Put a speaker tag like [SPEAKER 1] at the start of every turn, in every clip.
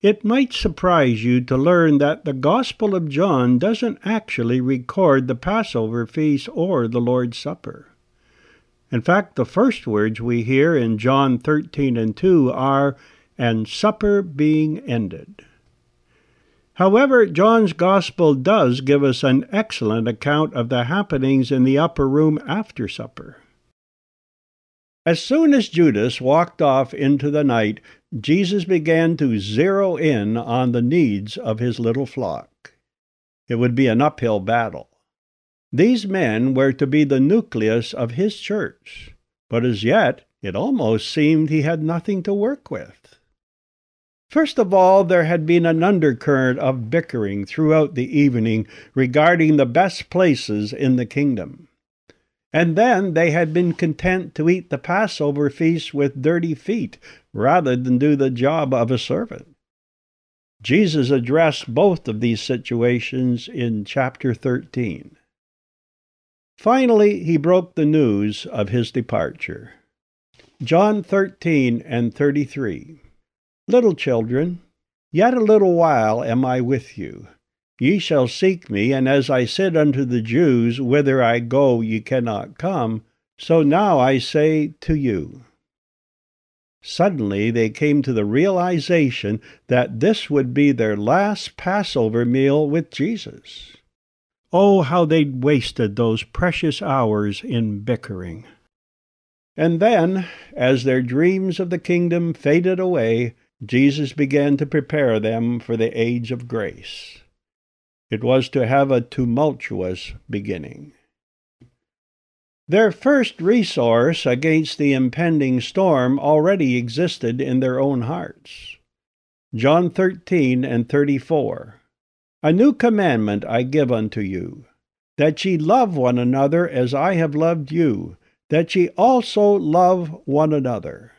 [SPEAKER 1] It might surprise you to learn that the Gospel of John doesn't actually record the Passover feast or the Lord's Supper. In fact, the first words we hear in John 13 and 2 are, and supper being ended. However, John's Gospel does give us an excellent account of the happenings in the upper room after supper. As soon as Judas walked off into the night, Jesus began to zero in on the needs of his little flock. It would be an uphill battle. These men were to be the nucleus of his church, but as yet it almost seemed he had nothing to work with. First of all, there had been an undercurrent of bickering throughout the evening regarding the best places in the kingdom. And then they had been content to eat the Passover feast with dirty feet rather than do the job of a servant. Jesus addressed both of these situations in chapter 13. Finally, he broke the news of his departure. John 13 and 33. Little children, yet a little while am I with you. Ye shall seek me, and as I said unto the Jews, Whither I go ye cannot come, so now I say to you. Suddenly they came to the realization that this would be their last Passover meal with Jesus. Oh, how they'd wasted those precious hours in bickering. And then, as their dreams of the kingdom faded away, Jesus began to prepare them for the age of grace. It was to have a tumultuous beginning. Their first resource against the impending storm already existed in their own hearts. John 13 and 34. A new commandment I give unto you, that ye love one another as I have loved you, that ye also love one another.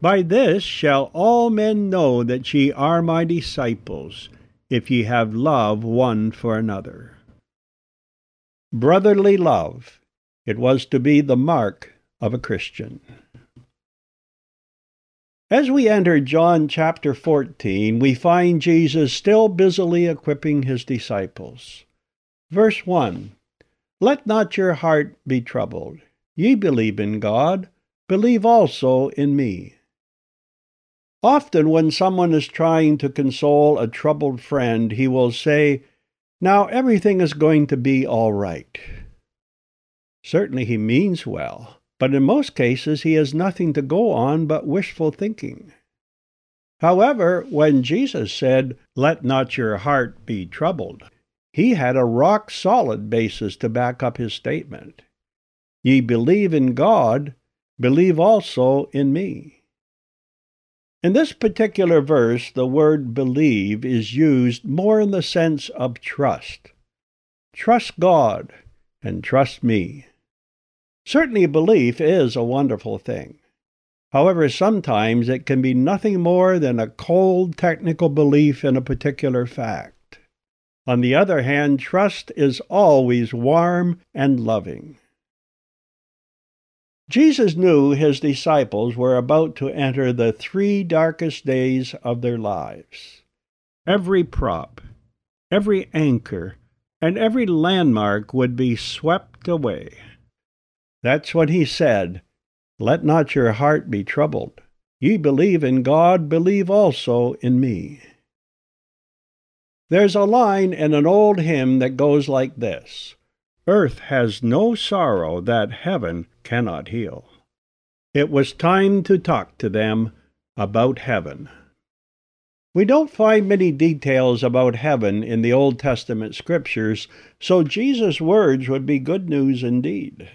[SPEAKER 1] By this shall all men know that ye are my disciples, if ye have love one for another. Brotherly love, it was to be the mark of a Christian. As we enter John chapter 14, we find Jesus still busily equipping his disciples. Verse 1 Let not your heart be troubled. Ye believe in God, believe also in me. Often, when someone is trying to console a troubled friend, he will say, Now everything is going to be all right. Certainly he means well, but in most cases he has nothing to go on but wishful thinking. However, when Jesus said, Let not your heart be troubled, he had a rock solid basis to back up his statement. Ye believe in God, believe also in me. In this particular verse, the word believe is used more in the sense of trust. Trust God and trust me. Certainly, belief is a wonderful thing. However, sometimes it can be nothing more than a cold technical belief in a particular fact. On the other hand, trust is always warm and loving. Jesus knew his disciples were about to enter the three darkest days of their lives. Every prop, every anchor, and every landmark would be swept away. That's when he said, Let not your heart be troubled. Ye believe in God, believe also in me. There's a line in an old hymn that goes like this Earth has no sorrow that heaven cannot heal. It was time to talk to them about heaven. We don't find many details about heaven in the Old Testament scriptures, so Jesus' words would be good news indeed.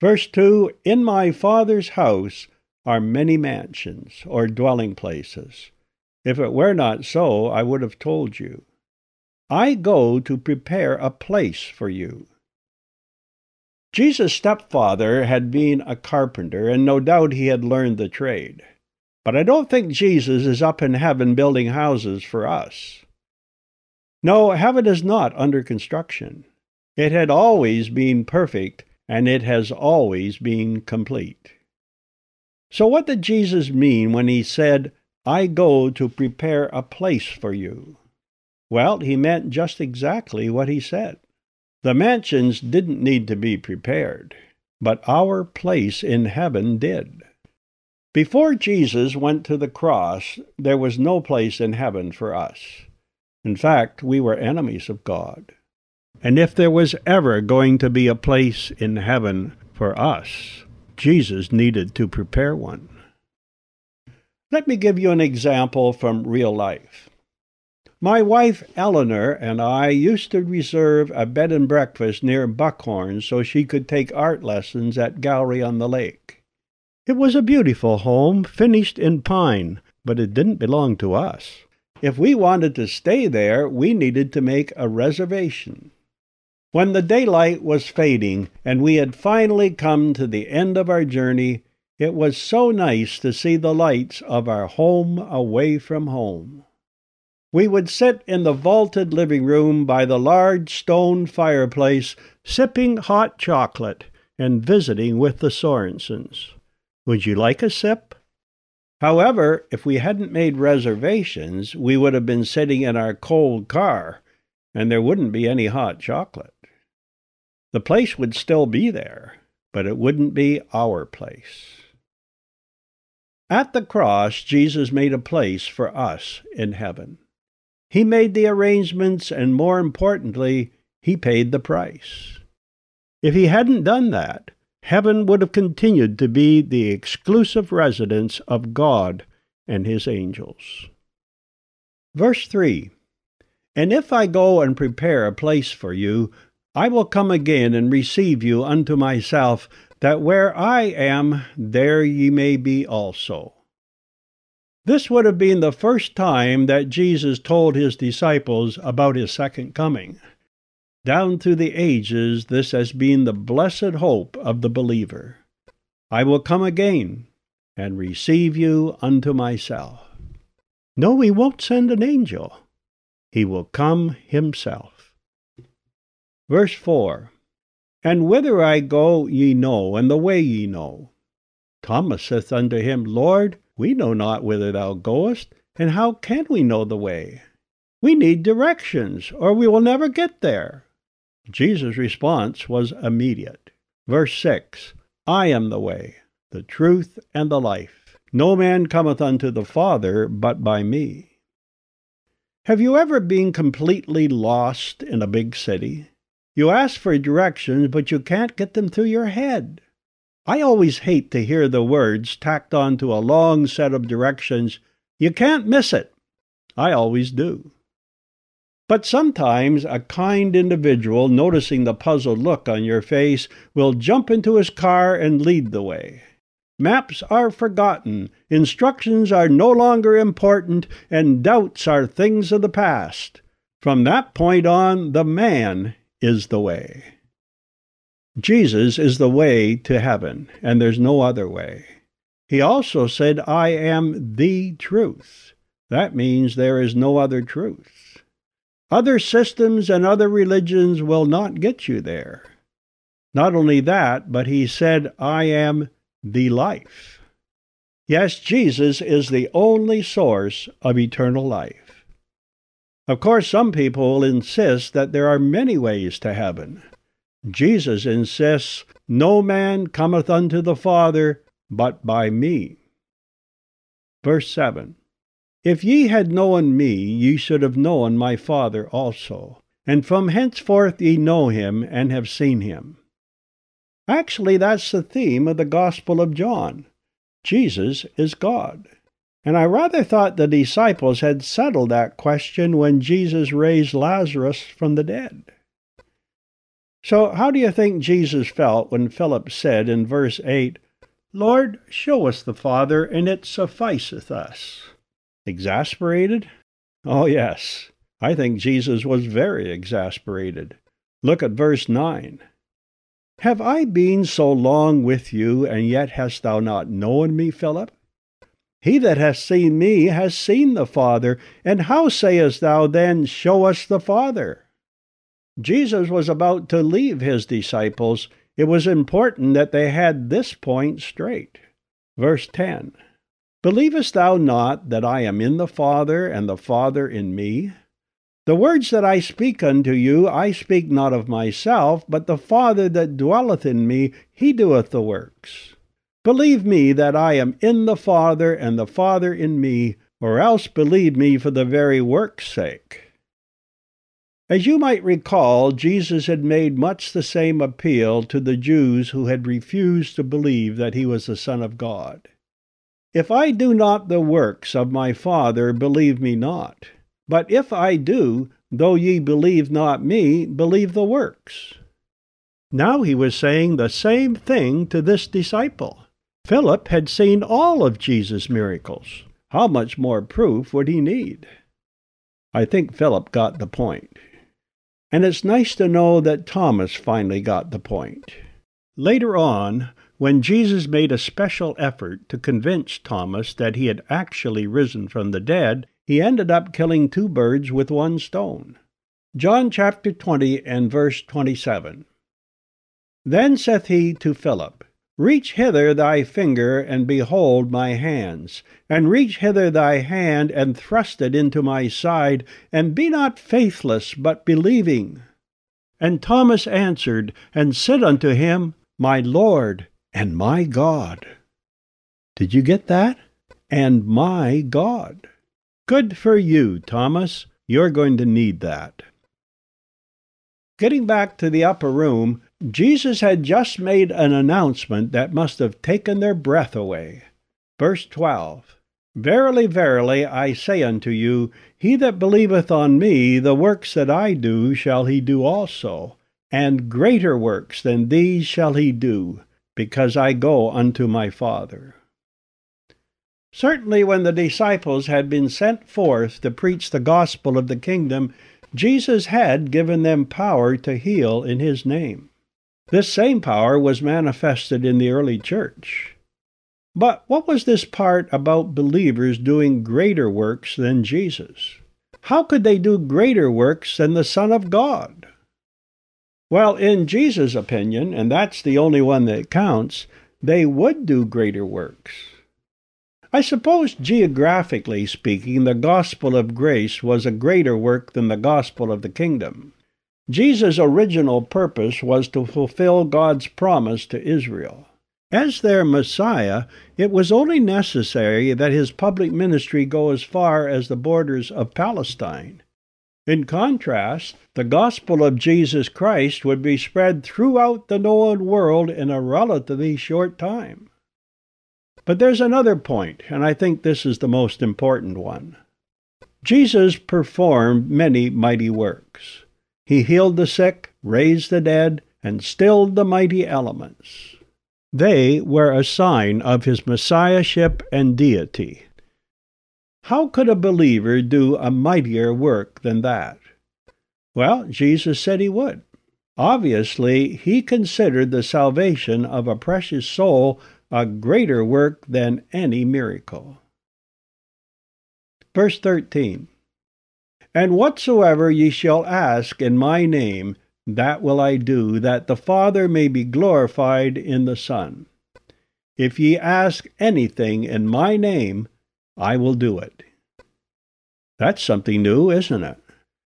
[SPEAKER 1] Verse 2 In my Father's house are many mansions, or dwelling places. If it were not so, I would have told you. I go to prepare a place for you. Jesus' stepfather had been a carpenter, and no doubt he had learned the trade. But I don't think Jesus is up in heaven building houses for us. No, heaven is not under construction. It had always been perfect, and it has always been complete. So, what did Jesus mean when he said, I go to prepare a place for you. Well, he meant just exactly what he said. The mansions didn't need to be prepared, but our place in heaven did. Before Jesus went to the cross, there was no place in heaven for us. In fact, we were enemies of God. And if there was ever going to be a place in heaven for us, Jesus needed to prepare one. Let me give you an example from real life. My wife Eleanor and I used to reserve a bed and breakfast near Buckhorn so she could take art lessons at Gallery on the Lake. It was a beautiful home, finished in pine, but it didn't belong to us. If we wanted to stay there, we needed to make a reservation. When the daylight was fading and we had finally come to the end of our journey, it was so nice to see the lights of our home away from home. We would sit in the vaulted living room by the large stone fireplace, sipping hot chocolate and visiting with the Sorensens. Would you like a sip? However, if we hadn't made reservations, we would have been sitting in our cold car, and there wouldn't be any hot chocolate. The place would still be there, but it wouldn't be our place. At the cross, Jesus made a place for us in heaven. He made the arrangements, and more importantly, he paid the price. If he hadn't done that, heaven would have continued to be the exclusive residence of God and his angels. Verse 3 And if I go and prepare a place for you, I will come again and receive you unto myself, that where I am, there ye may be also. This would have been the first time that Jesus told his disciples about his second coming. Down through the ages, this has been the blessed hope of the believer. I will come again and receive you unto myself. No, he won't send an angel. He will come himself. Verse 4 And whither I go ye know, and the way ye know. Thomas saith unto him, Lord, we know not whither thou goest, and how can we know the way? We need directions, or we will never get there. Jesus' response was immediate. Verse 6 I am the way, the truth, and the life. No man cometh unto the Father but by me. Have you ever been completely lost in a big city? You ask for directions, but you can't get them through your head. I always hate to hear the words tacked on to a long set of directions, you can't miss it. I always do. But sometimes a kind individual, noticing the puzzled look on your face, will jump into his car and lead the way. Maps are forgotten, instructions are no longer important, and doubts are things of the past. From that point on, the man is the way. Jesus is the way to heaven, and there's no other way. He also said, I am the truth. That means there is no other truth. Other systems and other religions will not get you there. Not only that, but he said, I am the life. Yes, Jesus is the only source of eternal life. Of course, some people will insist that there are many ways to heaven. Jesus insists, No man cometh unto the Father but by me. Verse 7 If ye had known me, ye should have known my Father also, and from henceforth ye know him and have seen him. Actually, that's the theme of the Gospel of John. Jesus is God. And I rather thought the disciples had settled that question when Jesus raised Lazarus from the dead. So, how do you think Jesus felt when Philip said in verse 8, Lord, show us the Father, and it sufficeth us? Exasperated? Oh, yes. I think Jesus was very exasperated. Look at verse 9. Have I been so long with you, and yet hast thou not known me, Philip? He that hath seen me has seen the Father, and how sayest thou then, Show us the Father? Jesus was about to leave his disciples. It was important that they had this point straight. Verse 10 Believest thou not that I am in the Father, and the Father in me? The words that I speak unto you, I speak not of myself, but the Father that dwelleth in me, he doeth the works. Believe me that I am in the Father, and the Father in me, or else believe me for the very work's sake. As you might recall, Jesus had made much the same appeal to the Jews who had refused to believe that he was the Son of God. If I do not the works of my Father, believe me not. But if I do, though ye believe not me, believe the works. Now he was saying the same thing to this disciple. Philip had seen all of Jesus' miracles. How much more proof would he need? I think Philip got the point. And it's nice to know that Thomas finally got the point. Later on, when Jesus made a special effort to convince Thomas that he had actually risen from the dead, he ended up killing two birds with one stone. John chapter 20 and verse 27. Then saith he to Philip, Reach hither thy finger, and behold my hands, and reach hither thy hand, and thrust it into my side, and be not faithless, but believing. And Thomas answered, and said unto him, My Lord and my God. Did you get that? And my God. Good for you, Thomas. You're going to need that. Getting back to the upper room, Jesus had just made an announcement that must have taken their breath away. Verse 12 Verily, verily, I say unto you, he that believeth on me, the works that I do shall he do also, and greater works than these shall he do, because I go unto my Father. Certainly, when the disciples had been sent forth to preach the gospel of the kingdom, Jesus had given them power to heal in his name. This same power was manifested in the early church. But what was this part about believers doing greater works than Jesus? How could they do greater works than the Son of God? Well, in Jesus' opinion, and that's the only one that counts, they would do greater works. I suppose, geographically speaking, the gospel of grace was a greater work than the gospel of the kingdom. Jesus' original purpose was to fulfill God's promise to Israel. As their Messiah, it was only necessary that his public ministry go as far as the borders of Palestine. In contrast, the gospel of Jesus Christ would be spread throughout the known world in a relatively short time. But there's another point, and I think this is the most important one. Jesus performed many mighty works. He healed the sick, raised the dead, and stilled the mighty elements. They were a sign of his messiahship and deity. How could a believer do a mightier work than that? Well, Jesus said he would. Obviously, he considered the salvation of a precious soul a greater work than any miracle. Verse 13 and whatsoever ye shall ask in my name, that will I do, that the Father may be glorified in the Son. If ye ask anything in my name, I will do it. That's something new, isn't it?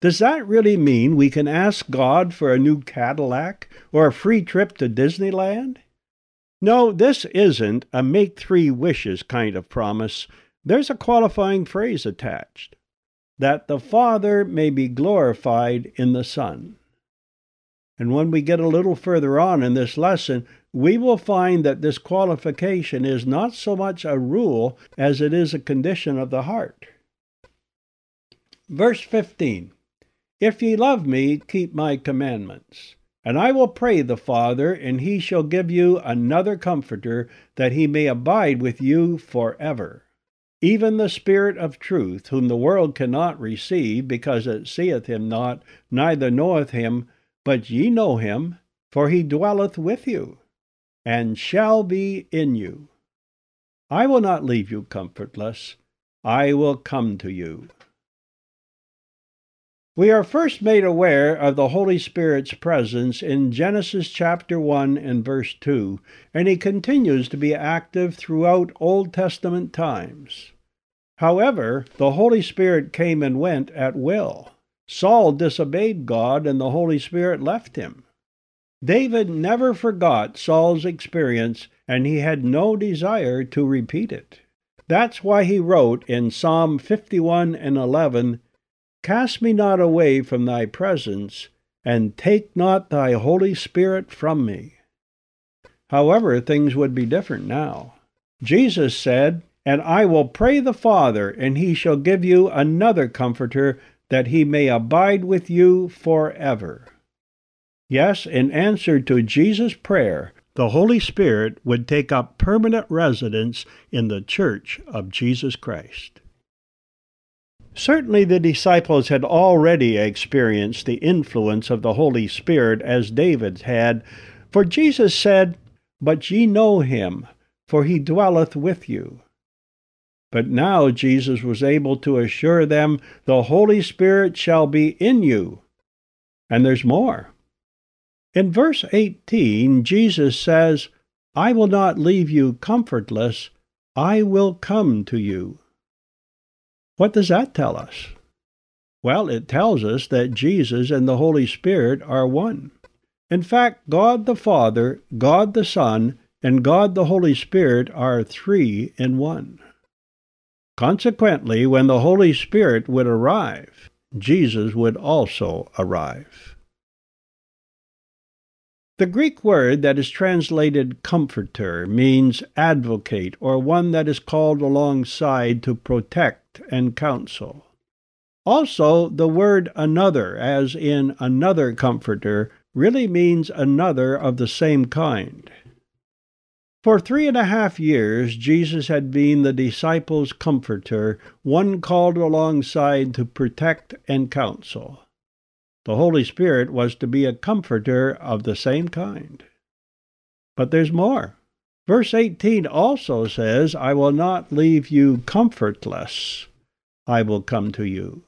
[SPEAKER 1] Does that really mean we can ask God for a new Cadillac or a free trip to Disneyland? No, this isn't a make three wishes kind of promise. There's a qualifying phrase attached that the Father may be glorified in the Son. And when we get a little further on in this lesson, we will find that this qualification is not so much a rule as it is a condition of the heart. Verse 15 If ye love me, keep my commandments. And I will pray the Father, and he shall give you another Comforter, that he may abide with you forever even the Spirit of truth, whom the world cannot receive, because it seeth him not, neither knoweth him, but ye know him, for he dwelleth with you, and shall be in you. I will not leave you comfortless, I will come to you. We are first made aware of the Holy Spirit's presence in Genesis chapter 1 and verse 2, and he continues to be active throughout Old Testament times. However, the Holy Spirit came and went at will. Saul disobeyed God, and the Holy Spirit left him. David never forgot Saul's experience, and he had no desire to repeat it. That's why he wrote in Psalm 51 and 11 Cast me not away from thy presence, and take not thy Holy Spirit from me. However, things would be different now. Jesus said, And I will pray the Father, and he shall give you another Comforter, that he may abide with you forever. Yes, in answer to Jesus' prayer, the Holy Spirit would take up permanent residence in the Church of Jesus Christ. Certainly the disciples had already experienced the influence of the Holy Spirit as David had, for Jesus said, But ye know him, for he dwelleth with you. But now Jesus was able to assure them, The Holy Spirit shall be in you. And there's more. In verse 18, Jesus says, I will not leave you comfortless, I will come to you. What does that tell us? Well, it tells us that Jesus and the Holy Spirit are one. In fact, God the Father, God the Son, and God the Holy Spirit are three in one. Consequently, when the Holy Spirit would arrive, Jesus would also arrive. The Greek word that is translated comforter means advocate or one that is called alongside to protect and counsel. Also, the word another, as in another comforter, really means another of the same kind. For three and a half years, Jesus had been the disciples' comforter, one called alongside to protect and counsel. The Holy Spirit was to be a comforter of the same kind. But there's more. Verse 18 also says, I will not leave you comfortless. I will come to you.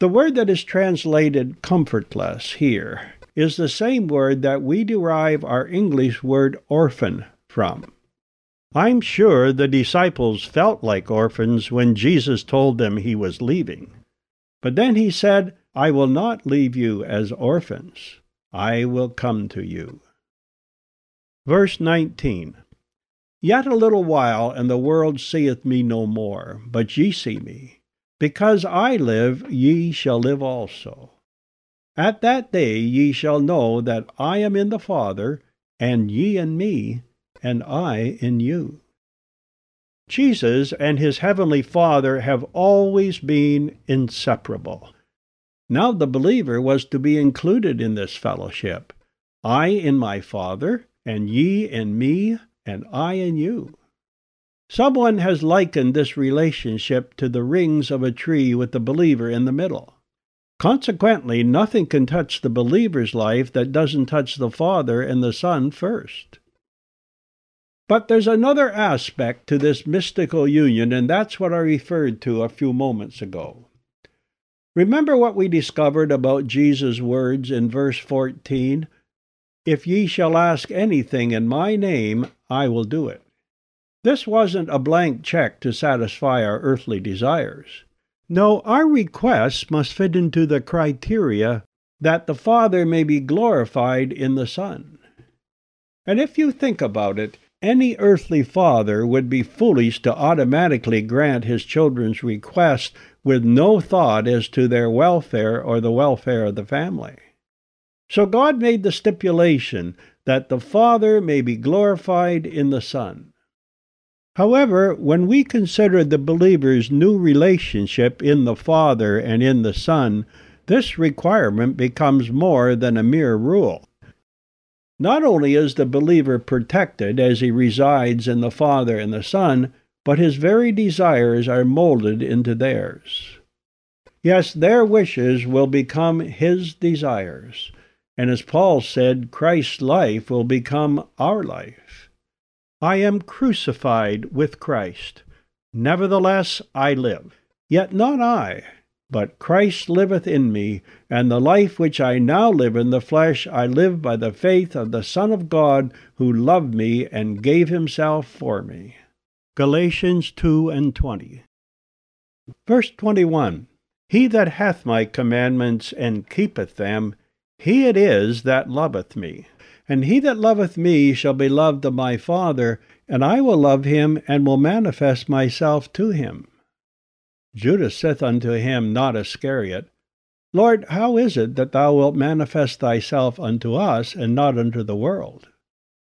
[SPEAKER 1] The word that is translated comfortless here is the same word that we derive our English word orphan from. I'm sure the disciples felt like orphans when Jesus told them he was leaving. But then he said, I will not leave you as orphans. I will come to you. Verse 19 Yet a little while, and the world seeth me no more, but ye see me. Because I live, ye shall live also. At that day ye shall know that I am in the Father, and ye in me, and I in you. Jesus and his heavenly Father have always been inseparable. Now the believer was to be included in this fellowship. I in my Father, and ye in me, and I in you. Someone has likened this relationship to the rings of a tree with the believer in the middle. Consequently, nothing can touch the believer's life that doesn't touch the Father and the Son first. But there's another aspect to this mystical union, and that's what I referred to a few moments ago. Remember what we discovered about Jesus' words in verse 14 If ye shall ask anything in my name, I will do it. This wasn't a blank check to satisfy our earthly desires. No, our requests must fit into the criteria that the Father may be glorified in the Son. And if you think about it, any earthly father would be foolish to automatically grant his children's request with no thought as to their welfare or the welfare of the family. So God made the stipulation that the Father may be glorified in the Son. However, when we consider the believer's new relationship in the Father and in the Son, this requirement becomes more than a mere rule. Not only is the believer protected as he resides in the Father and the Son, but his very desires are molded into theirs. Yes, their wishes will become his desires. And as Paul said, Christ's life will become our life. I am crucified with Christ. Nevertheless, I live. Yet not I, But Christ liveth in me, and the life which I now live in the flesh I live by the faith of the Son of God, who loved me and gave himself for me. Galatians 2 and 20. Verse 21 He that hath my commandments and keepeth them, he it is that loveth me. And he that loveth me shall be loved of my Father, and I will love him and will manifest myself to him. Judas saith unto him, not Iscariot, Lord, how is it that thou wilt manifest thyself unto us, and not unto the world?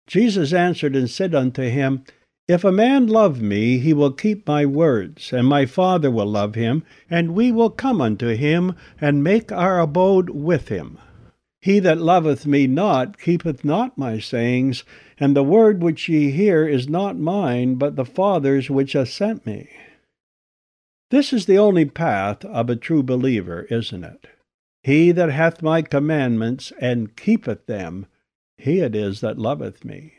[SPEAKER 1] Jesus answered and said unto him, If a man love me, he will keep my words, and my Father will love him, and we will come unto him, and make our abode with him. He that loveth me not keepeth not my sayings, and the word which ye hear is not mine, but the Father's which hath sent me. This is the only path of a true believer, isn't it? He that hath my commandments and keepeth them, he it is that loveth me.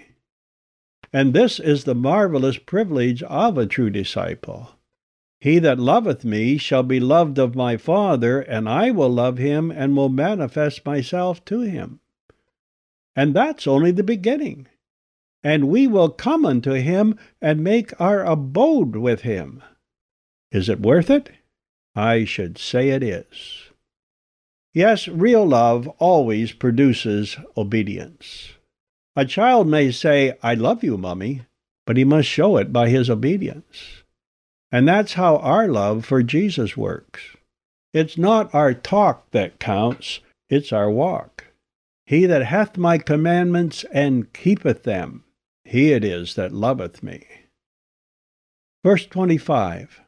[SPEAKER 1] And this is the marvelous privilege of a true disciple. He that loveth me shall be loved of my Father, and I will love him and will manifest myself to him. And that's only the beginning. And we will come unto him and make our abode with him. Is it worth it? I should say it is. Yes, real love always produces obedience. A child may say, I love you, Mummy, but he must show it by his obedience. And that's how our love for Jesus works. It's not our talk that counts, it's our walk. He that hath my commandments and keepeth them, he it is that loveth me. Verse 25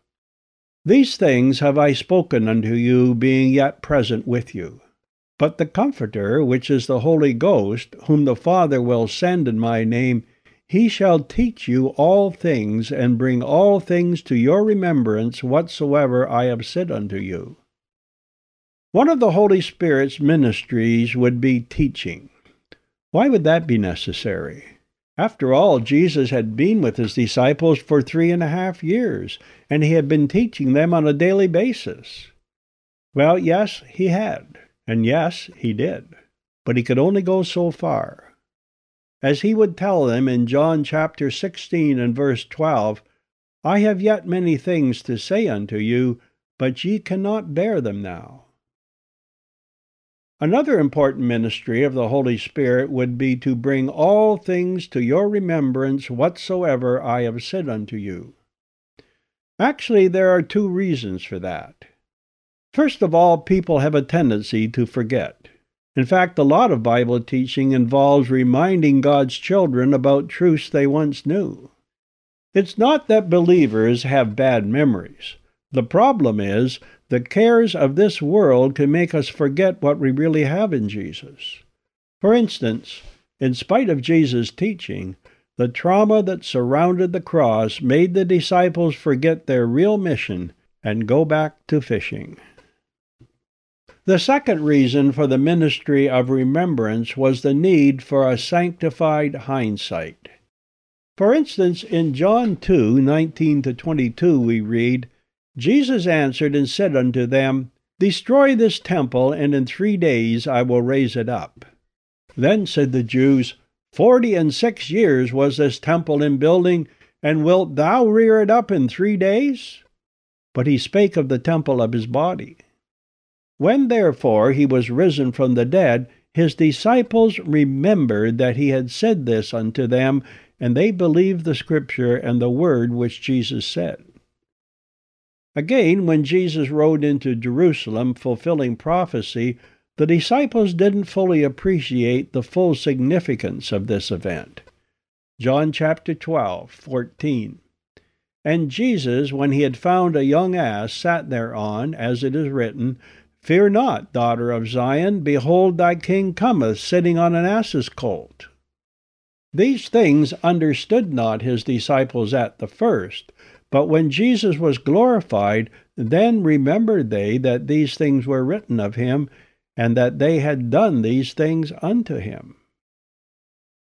[SPEAKER 1] these things have I spoken unto you, being yet present with you. But the Comforter, which is the Holy Ghost, whom the Father will send in my name, he shall teach you all things, and bring all things to your remembrance whatsoever I have said unto you. One of the Holy Spirit's ministries would be teaching. Why would that be necessary? After all, Jesus had been with his disciples for three and a half years, and he had been teaching them on a daily basis. Well, yes, he had, and yes, he did, but he could only go so far. As he would tell them in John chapter 16 and verse 12, I have yet many things to say unto you, but ye cannot bear them now. Another important ministry of the Holy Spirit would be to bring all things to your remembrance whatsoever I have said unto you. Actually, there are two reasons for that. First of all, people have a tendency to forget. In fact, a lot of Bible teaching involves reminding God's children about truths they once knew. It's not that believers have bad memories. The problem is the cares of this world can make us forget what we really have in Jesus. For instance, in spite of Jesus' teaching, the trauma that surrounded the cross made the disciples forget their real mission and go back to fishing. The second reason for the ministry of remembrance was the need for a sanctified hindsight. For instance, in John 2 19 to 22, we read, Jesus answered and said unto them, Destroy this temple, and in three days I will raise it up. Then said the Jews, Forty and six years was this temple in building, and wilt thou rear it up in three days? But he spake of the temple of his body. When therefore he was risen from the dead, his disciples remembered that he had said this unto them, and they believed the scripture and the word which Jesus said. Again, when Jesus rode into Jerusalem fulfilling prophecy, the disciples didn't fully appreciate the full significance of this event. John chapter 12, 14. And Jesus, when he had found a young ass, sat thereon, as it is written, Fear not, daughter of Zion, behold, thy king cometh, sitting on an ass's colt. These things understood not his disciples at the first, but when Jesus was glorified, then remembered they that these things were written of him, and that they had done these things unto him.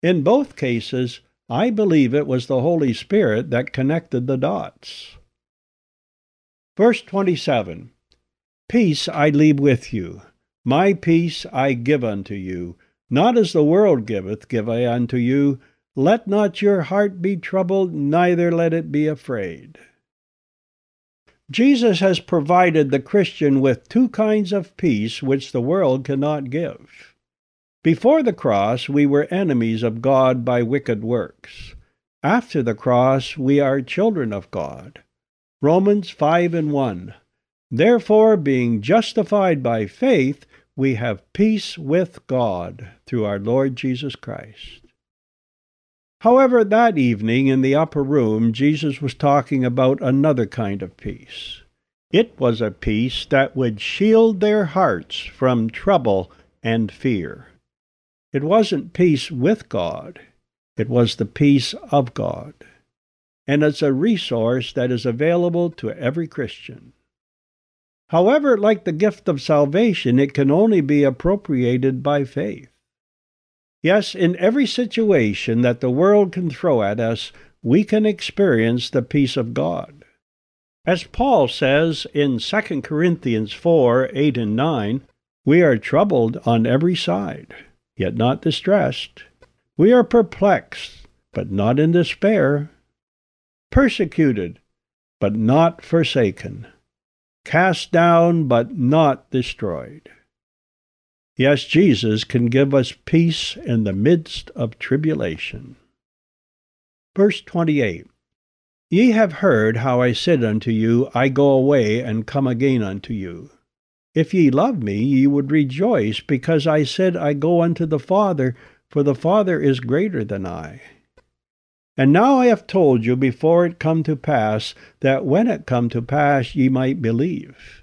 [SPEAKER 1] In both cases, I believe it was the Holy Spirit that connected the dots. Verse 27 Peace I leave with you, my peace I give unto you. Not as the world giveth, give I unto you. Let not your heart be troubled, neither let it be afraid. Jesus has provided the Christian with two kinds of peace which the world cannot give. Before the cross, we were enemies of God by wicked works. After the cross, we are children of God. Romans 5 and 1. Therefore, being justified by faith, we have peace with God through our Lord Jesus Christ. However, that evening in the upper room, Jesus was talking about another kind of peace. It was a peace that would shield their hearts from trouble and fear. It wasn't peace with God, it was the peace of God. And it's a resource that is available to every Christian. However, like the gift of salvation, it can only be appropriated by faith. Yes, in every situation that the world can throw at us, we can experience the peace of God. As Paul says in 2 Corinthians 4 8 and 9, we are troubled on every side, yet not distressed. We are perplexed, but not in despair. Persecuted, but not forsaken. Cast down, but not destroyed. Yes, Jesus can give us peace in the midst of tribulation. Verse 28 Ye have heard how I said unto you, I go away and come again unto you. If ye love me, ye would rejoice, because I said, I go unto the Father, for the Father is greater than I. And now I have told you before it come to pass, that when it come to pass ye might believe.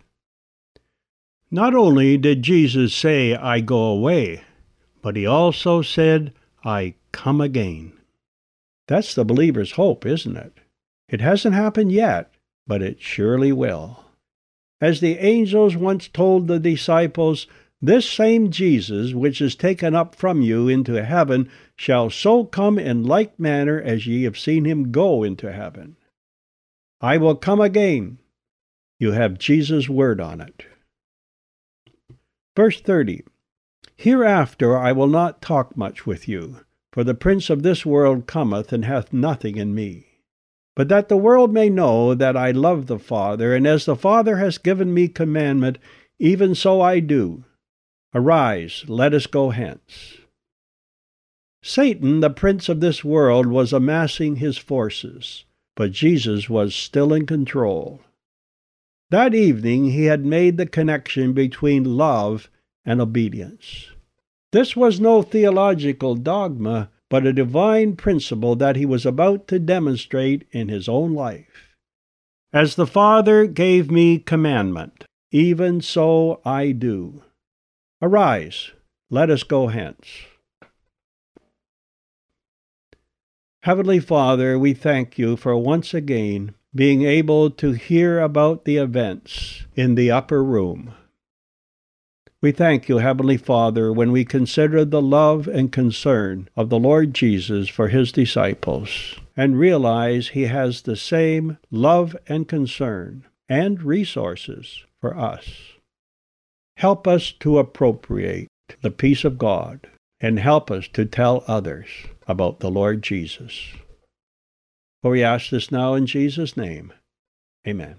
[SPEAKER 1] Not only did Jesus say, I go away, but he also said, I come again. That's the believer's hope, isn't it? It hasn't happened yet, but it surely will. As the angels once told the disciples, This same Jesus, which is taken up from you into heaven, shall so come in like manner as ye have seen him go into heaven. I will come again. You have Jesus' word on it. Verse 30 Hereafter I will not talk much with you, for the prince of this world cometh and hath nothing in me. But that the world may know that I love the Father, and as the Father has given me commandment, even so I do. Arise, let us go hence. Satan, the prince of this world, was amassing his forces, but Jesus was still in control. That evening he had made the connection between love and obedience. This was no theological dogma, but a divine principle that he was about to demonstrate in his own life. As the Father gave me commandment, even so I do. Arise, let us go hence. Heavenly Father, we thank you for once again being able to hear about the events in the upper room. We thank you, Heavenly Father, when we consider the love and concern of the Lord Jesus for his disciples and realize he has the same love and concern and resources for us. Help us to appropriate the peace of God and help us to tell others about the Lord Jesus. For we ask this now in Jesus' name. Amen.